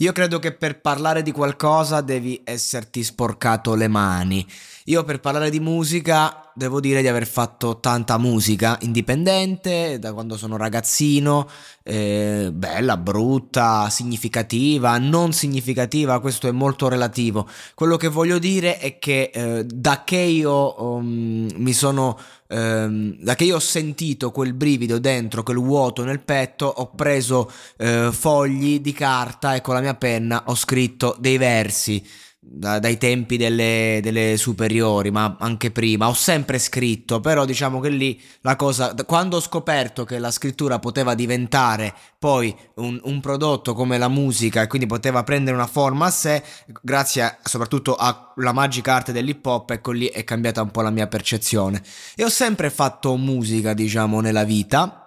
Io credo che per parlare di qualcosa devi esserti sporcato le mani. Io per parlare di musica devo dire di aver fatto tanta musica indipendente da quando sono ragazzino, eh, bella, brutta, significativa, non significativa, questo è molto relativo. Quello che voglio dire è che eh, da che io um, mi sono ehm, da che io ho sentito quel brivido dentro, quel vuoto nel petto, ho preso eh, fogli di carta e con la mia penna ho scritto dei versi. Da, dai tempi delle, delle, superiori, ma anche prima, ho sempre scritto, però diciamo che lì la cosa, quando ho scoperto che la scrittura poteva diventare poi un, un prodotto come la musica e quindi poteva prendere una forma a sé, grazie a, soprattutto alla magica arte dell'hip hop, ecco lì è cambiata un po' la mia percezione. E ho sempre fatto musica, diciamo, nella vita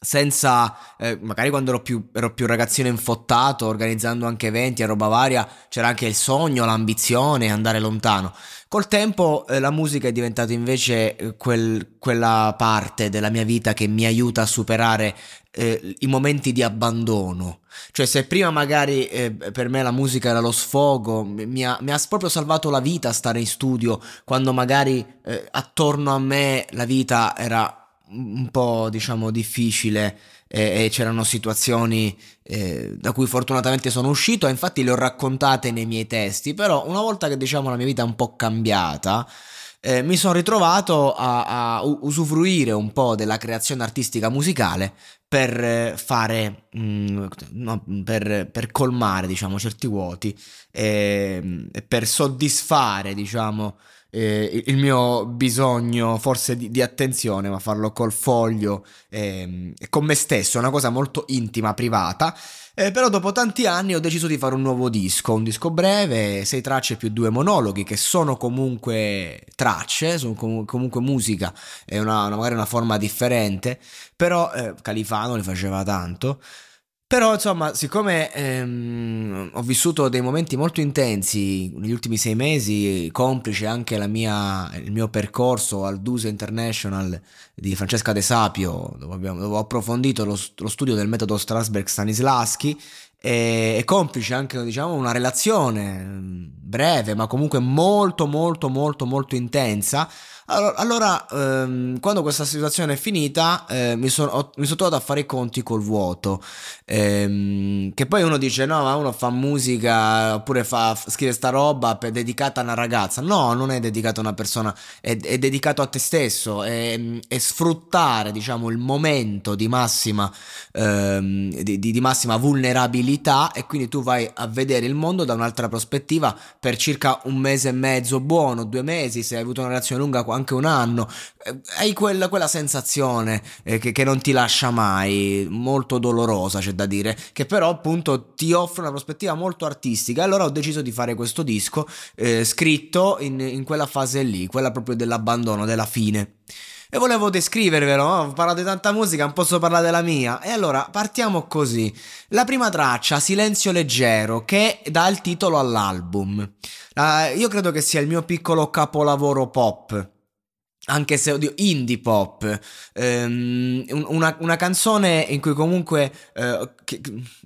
senza eh, magari quando ero più, ero più ragazzino infottato organizzando anche eventi e roba varia c'era anche il sogno l'ambizione andare lontano. Col tempo eh, la musica è diventata invece eh, quel, quella parte della mia vita che mi aiuta a superare eh, i momenti di abbandono. Cioè se prima magari eh, per me la musica era lo sfogo mi ha, mi ha, proprio salvato la vita stare in studio quando magari eh, attorno a me la vita era un po' diciamo difficile e, e c'erano situazioni eh, da cui fortunatamente sono uscito e infatti le ho raccontate nei miei testi però una volta che diciamo la mia vita è un po' cambiata eh, mi sono ritrovato a, a, usufruire un po' della creazione artistica musicale per fare, mh, mm, no, per, per, colmare diciamo certi vuoti e, e per soddisfare diciamo eh, il mio bisogno forse di, di, attenzione, ma farlo col foglio eh, e con me stesso, è una cosa molto intima, privata. Eh, però dopo tanti anni ho deciso di fare un nuovo disco, un disco breve, sei tracce più due monologhi, che sono comunque tracce, sono com- comunque musica, è una, una, magari una forma differente, però eh, Califano li faceva tanto. Però, insomma, siccome ehm, ho vissuto dei momenti molto intensi negli ultimi sei mesi, complice anche mia, il mio percorso al Duse International di Francesca De Sapio, dove, abbiamo, dove ho approfondito lo, lo, studio del metodo Strasberg-Stanislaschi, e, e complice anche, diciamo, una relazione mm, breve, ma comunque molto, molto, molto, molto intensa, allora, ehm, quando questa situazione è finita, eh, mi, sono, ho, mi, sono, trovato a fare i conti col vuoto. Ehm, che poi uno dice: No, ma uno fa musica oppure fa, scrive sta roba per, dedicata a una ragazza. No, non è dedicato a una persona, è, è dedicato a te stesso. È, è, sfruttare, diciamo, il momento di massima, ehm, di, di, di massima vulnerabilità. E quindi tu vai a vedere il mondo da un'altra prospettiva per circa un mese e mezzo buono, due mesi, se hai avuto una relazione lunga anche un anno, eh, hai quella, quella sensazione eh, che, che, non ti lascia mai, molto dolorosa c'è da dire, che però appunto ti offre una prospettiva molto artistica. Allora ho deciso di fare questo disco eh, scritto in, in quella fase lì, quella proprio dell'abbandono, della fine. E volevo descrivervelo, no? ho parlato di tanta musica, non posso parlare della mia. E allora partiamo così. La prima traccia, Silenzio leggero, che dà il titolo all'album. Uh, io credo che sia il mio piccolo capolavoro pop anche se odio indie pop, ehm, una, una, canzone in cui comunque eh, che,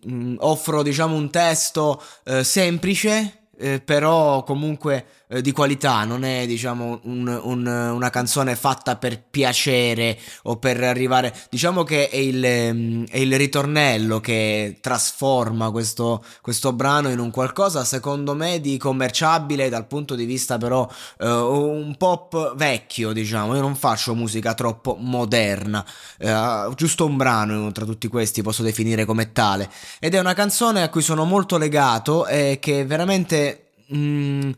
mm, offro diciamo un testo eh, semplice, eh, però comunque eh, di qualità, non è diciamo un, un, una canzone fatta per piacere o per arrivare, diciamo che è il, è il ritornello che trasforma questo, questo, brano in un qualcosa secondo me di commerciabile dal punto di vista però uh, un pop vecchio, diciamo, io non faccio musica troppo moderna, uh, giusto un brano tra tutti questi posso definire come tale. Ed è una canzone a cui sono molto legato e che veramente... Mm,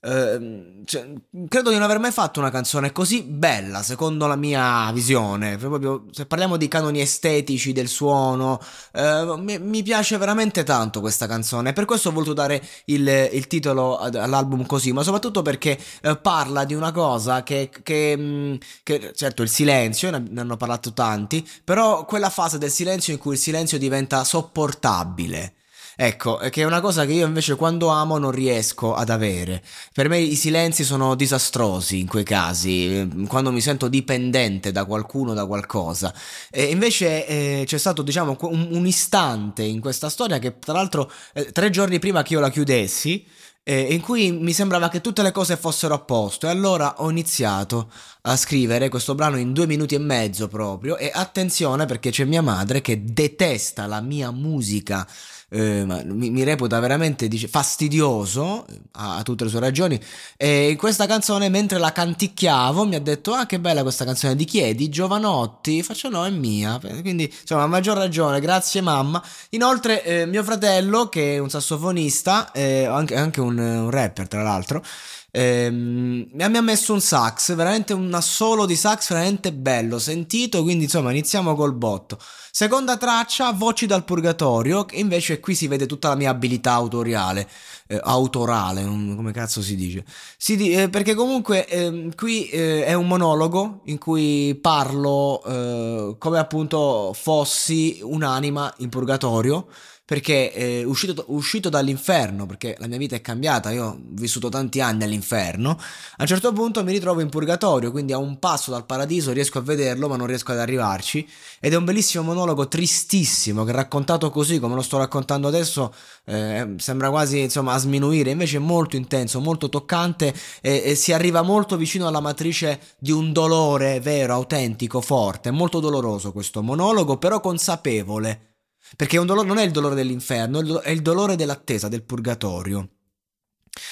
Ehm, cioè, credo di non aver mai fatto una canzone così bella, secondo la mia visione. Proprio, se parliamo di canoni estetici del suono, uh, mi, mi, piace veramente tanto questa canzone. Per questo ho voluto dare il, il titolo all'album così, ma soprattutto perché uh, parla di una cosa che, che, mm, che, certo, il silenzio, ne hanno parlato tanti, però quella fase del silenzio in cui il silenzio diventa sopportabile. Ecco, che è una cosa che io invece quando amo non riesco ad avere. Per me i silenzi sono disastrosi in quei casi, quando mi sento dipendente da qualcuno, da qualcosa. E invece eh, c'è stato, diciamo, un, un, istante in questa storia che tra l'altro eh, tre giorni prima che io la chiudessi, eh, in cui mi sembrava che tutte le cose fossero a posto e allora ho iniziato a scrivere questo brano in due minuti e mezzo proprio e attenzione perché c'è mia madre che detesta la mia musica eh, mi, mi, reputa veramente dice, fastidioso, ha, ha, tutte le sue ragioni, e questa canzone mentre la canticchiavo mi ha detto ah che bella questa canzone, di chi è? Di Giovanotti? Faccio no, è mia, quindi insomma a maggior ragione, grazie mamma. Inoltre eh, mio fratello che è un sassofonista, eh, anche, anche un, un rapper tra l'altro, Ehm, mi ha messo un sax, veramente un assolo di sax veramente bello, sentito, quindi insomma iniziamo col botto. Seconda traccia, Voci dal Purgatorio, che invece qui si vede tutta la mia abilità autoriale, eh, autorale, come cazzo si dice? Si di- eh, perché comunque eh, qui è un monologo in cui parlo eh, come appunto fossi un'anima in purgatorio perché eh, uscito, uscito, dall'inferno, perché la mia vita è cambiata, io ho vissuto tanti anni all'inferno, a un certo punto mi ritrovo in purgatorio, quindi a un passo dal paradiso riesco a vederlo ma non riesco ad arrivarci. Ed è un bellissimo monologo tristissimo che raccontato così come lo sto raccontando adesso eh, sembra quasi insomma a sminuire, invece è molto intenso, molto toccante e, e si arriva molto vicino alla matrice di un dolore vero, autentico, forte, molto doloroso questo monologo però consapevole perché dolore, non è il dolore dell'inferno, è il dolore dell'attesa, del purgatorio.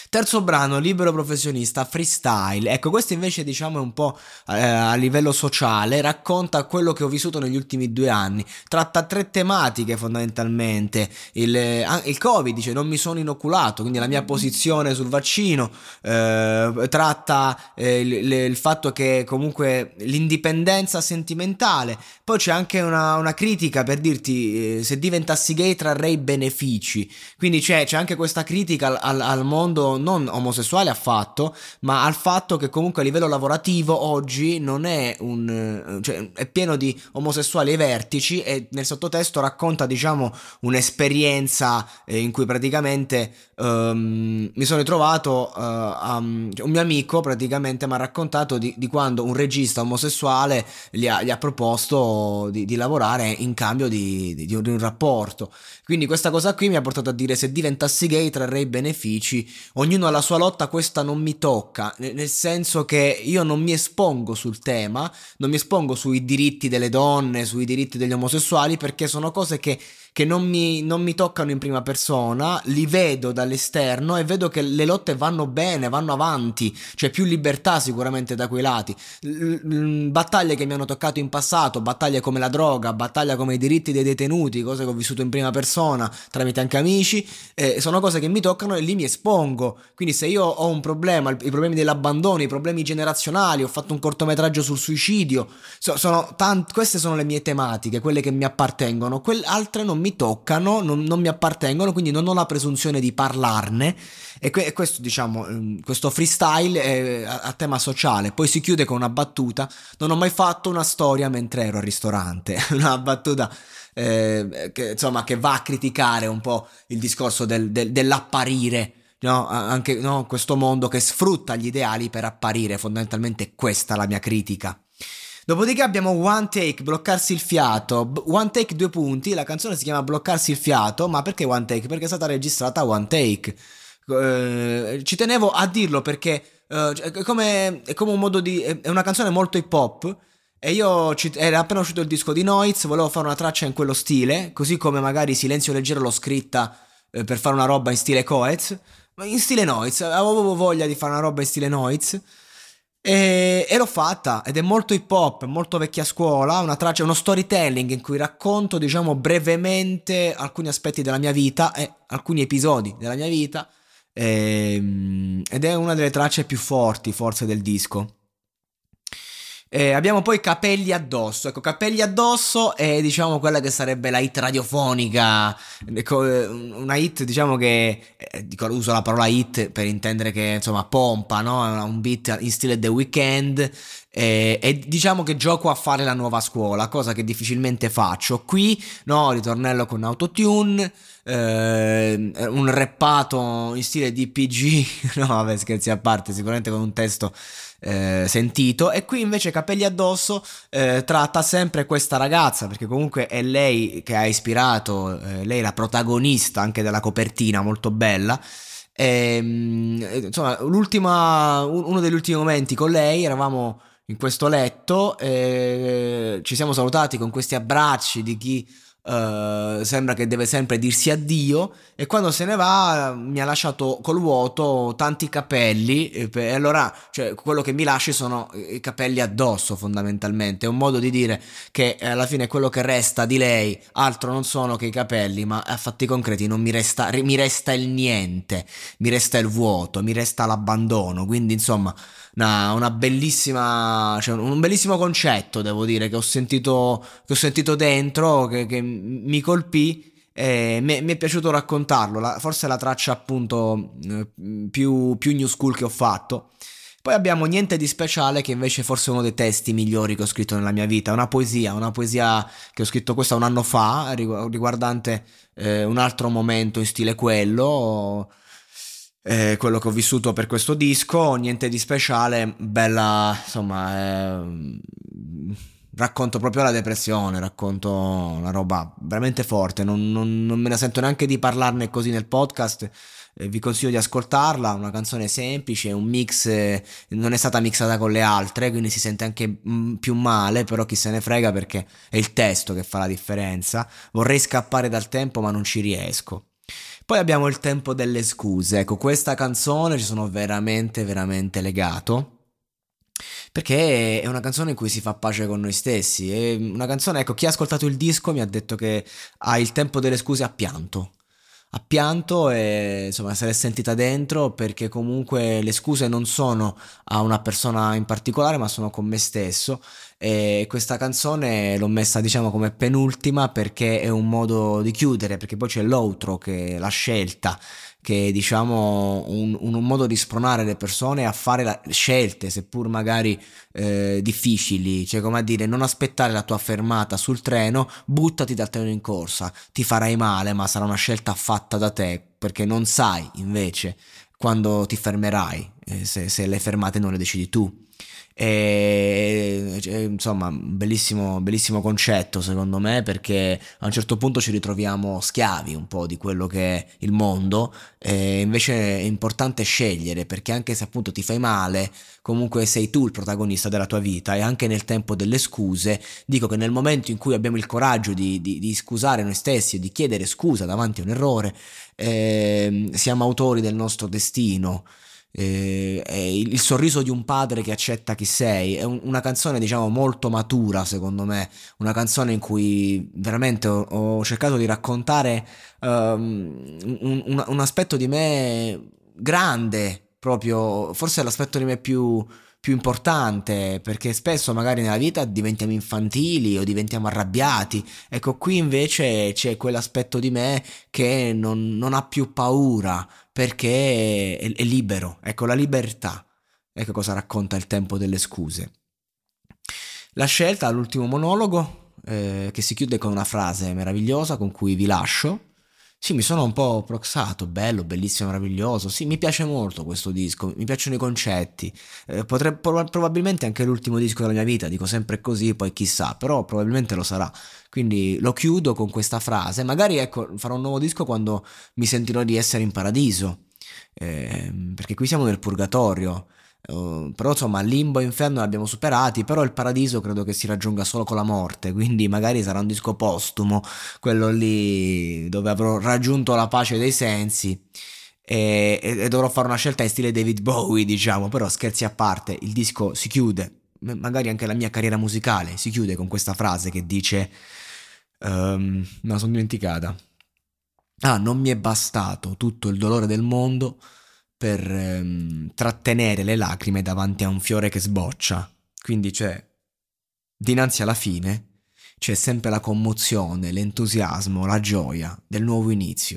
Terzo brano, libero professionista, freestyle. Ecco, questo invece diciamo è un po' eh, a livello sociale, racconta quello che ho vissuto negli ultimi due anni. Tratta tre tematiche fondamentalmente. Il, eh, il Covid, dice non mi sono inoculato, quindi la mia posizione sul vaccino. Eh, tratta eh, il, il, fatto che comunque l'indipendenza sentimentale. Poi c'è anche una, una critica per dirti eh, se diventassi gay trarrei benefici. Quindi c'è, c'è anche questa critica al, al, al mondo mondo non omosessuale affatto, ma al fatto che comunque a livello lavorativo oggi non è un... cioè è pieno di omosessuali ai vertici e nel sottotesto racconta diciamo un'esperienza eh, in cui praticamente um, mi sono ritrovato uh, um, un mio amico praticamente mi ha raccontato di, di, quando un regista omosessuale gli ha, gli ha proposto di, di, lavorare in cambio di, di, un rapporto. Quindi questa cosa qui mi ha portato a dire se diventassi gay trarrei benefici ognuno ha la sua lotta, questa non mi tocca, nel senso che io non mi espongo sul tema, non mi espongo sui diritti delle donne, sui diritti degli omosessuali, perché sono cose che che non mi, non mi, toccano in prima persona, li vedo dall'esterno e vedo che le lotte vanno bene, vanno avanti, c'è più libertà sicuramente da quei lati. Battaglie che mi hanno toccato in passato, battaglie come la droga, battaglie come i diritti dei detenuti, cose che ho vissuto in prima persona tramite anche amici, eh, sono cose che mi toccano e lì mi espongo. Quindi se io ho un problema, i problemi dell'abbandono, i problemi generazionali, ho fatto un cortometraggio sul suicidio, so, sono tant- queste sono le mie tematiche, quelle che mi appartengono, quelle altre non mi mi toccano, non, non, mi appartengono, quindi non ho la presunzione di parlarne. E, que- questo, diciamo, ehm, questo freestyle è a-, a tema sociale. Poi si chiude con una battuta. Non ho mai fatto una storia mentre ero al ristorante. una battuta eh, che, insomma, che va a criticare un po' il discorso del, del, dell'apparire no, anche no, questo mondo che sfrutta gli ideali per apparire, fondamentalmente questa è la mia critica. Dopodiché abbiamo One Take, bloccarsi il fiato. One Take due punti, la canzone si chiama Bloccarsi il fiato, ma perché One Take? Perché è stata registrata One Take. Eh, ci tenevo a dirlo perché eh, è, come, è, come, un modo di... è una canzone molto hip hop. E io ci, era appena uscito il disco di Noiz, volevo fare una traccia in quello stile, così come magari Silenzio Leggero l'ho scritta eh, per fare una roba in stile Coez, ma in stile Noiz, avevo voglia di fare una roba in stile Noiz. E, e, l'ho fatta ed è molto hip hop, molto vecchia scuola, una traccia, uno storytelling in cui racconto, diciamo, brevemente alcuni aspetti della mia vita e alcuni episodi della mia vita. E, ehm, ed è una delle tracce più forti, forse, del disco. Eh, abbiamo poi Capelli addosso. Ecco, Capelli addosso è diciamo quella che sarebbe la hit radiofonica. Ecco, una hit, diciamo che eh, dico, uso la parola hit per intendere che insomma pompa, no? Un beat in stile The Weeknd. Eh, e diciamo che gioco a fare la nuova scuola, cosa che difficilmente faccio. Qui, no, ritornello con autotune. Eh, un rappato in stile DPG, no, vabbè, scherzi a parte, sicuramente con un testo eh, sentito e qui invece Capelli addosso eh, tratta sempre questa ragazza perché comunque è lei che ha ispirato, eh, lei è la protagonista anche della copertina molto bella. E, ehm, insomma, uno degli ultimi momenti con lei eravamo in questo letto, e ci siamo salutati con questi abbracci di chi Uh, sembra che deve sempre dirsi addio e quando se ne va mi ha lasciato col vuoto tanti capelli e allora cioè, quello che mi lasci sono i capelli addosso fondamentalmente. È un modo di dire che eh, alla fine quello che resta di lei altro non sono che i capelli ma a fatti concreti non mi resta, mi resta il niente. Mi resta il vuoto mi resta l'abbandono. Quindi insomma una, una bellissima, cioè un bellissimo concetto, devo dire, che ho sentito, che ho sentito dentro, che, che mi colpì. E mi, mi, è piaciuto raccontarlo, la, forse è la traccia appunto eh, più, più new school che ho fatto. Poi abbiamo Niente di speciale, che invece forse è uno dei testi migliori che ho scritto nella mia vita. Una poesia, una poesia che ho scritto questa un anno fa, riguardante eh, un altro momento in stile quello eh, quello che ho vissuto per questo disco, niente di speciale, bella, insomma, racconto proprio la depressione, racconto una roba veramente forte, non, non, non me la sento neanche di parlarne così nel podcast. Eh, vi consiglio di ascoltarla, una canzone semplice, un mix, eh, non è stata mixata con le altre, quindi si sente anche mh, mm, più male, però chi se ne frega perché è il testo che fa la differenza. Vorrei scappare dal tempo ma non ci riesco. Poi abbiamo il tempo delle scuse. Ecco, questa canzone ci sono veramente, veramente legato. Perché è una canzone in cui si fa pace con noi stessi. È una canzone, ecco, chi ha ascoltato il disco mi ha detto che ha il tempo delle scuse a pianto. Ha pianto e insomma se l'è sentita dentro perché comunque le scuse non sono a una persona in particolare ma sono con me stesso. E questa canzone l'ho messa diciamo come penultima perché è un modo di chiudere perché poi c'è l'outro che è la scelta che è diciamo un, un, modo di spronare le persone a fare la, scelte, seppur magari eh, difficili, cioè come a dire non aspettare la tua fermata sul treno, buttati dal treno in corsa, ti farai male ma sarà una scelta fatta da te perché non sai invece quando ti fermerai, eh, se, se le fermate non le decidi tu. E, insomma, bellissimo, bellissimo concetto secondo me perché a un certo punto ci ritroviamo schiavi un po' di quello che è il mondo. E invece è importante scegliere perché anche se appunto ti fai male comunque sei tu il protagonista della tua vita. E anche nel tempo delle scuse dico che nel momento in cui abbiamo il coraggio di, di, di scusare noi stessi e di chiedere scusa davanti a un errore eh, siamo autori del nostro destino eh, il, il, sorriso di un padre che accetta chi sei, è un, una canzone diciamo molto matura secondo me, una canzone in cui veramente ho, ho cercato di raccontare um, un, un, un, aspetto di me grande, proprio forse l'aspetto di me più, più importante, perché spesso magari nella vita diventiamo infantili o diventiamo arrabbiati. Ecco, qui invece c'è quell'aspetto di me che non, non ha più paura, perché è, è libero. Ecco, la libertà. Ecco cosa racconta il tempo delle scuse. La scelta all'ultimo monologo, eh, che si chiude con una frase meravigliosa con cui vi lascio, Sì, mi sono un po' proxato, bello, bellissimo, meraviglioso. Sì, mi piace molto questo disco, mi piacciono i concetti. Eh, potre- prob- probabilmente anche l'ultimo disco della mia vita, dico sempre così, poi chissà, però probabilmente lo sarà. Quindi lo chiudo con questa frase. Magari ecco, farò un nuovo disco quando mi sentirò di essere in paradiso. Eh, perché qui siamo nel purgatorio. Uh, però insomma limbo e inferno li abbiamo superati, però il paradiso credo che si raggiunga solo con la morte, quindi magari sarà un disco postumo, quello lì dove avrò raggiunto la pace dei sensi e, e, e dovrò fare una scelta in stile David Bowie, diciamo, però scherzi a parte, il disco si chiude, magari anche la mia carriera musicale si chiude con questa frase che dice... Um, no, sono dimenticata. Ah, non mi è bastato tutto il dolore del mondo per ehm, trattenere le lacrime davanti a un fiore che sboccia. Quindi c'è, dinanzi alla fine, c'è sempre la commozione, l'entusiasmo, la gioia del nuovo inizio.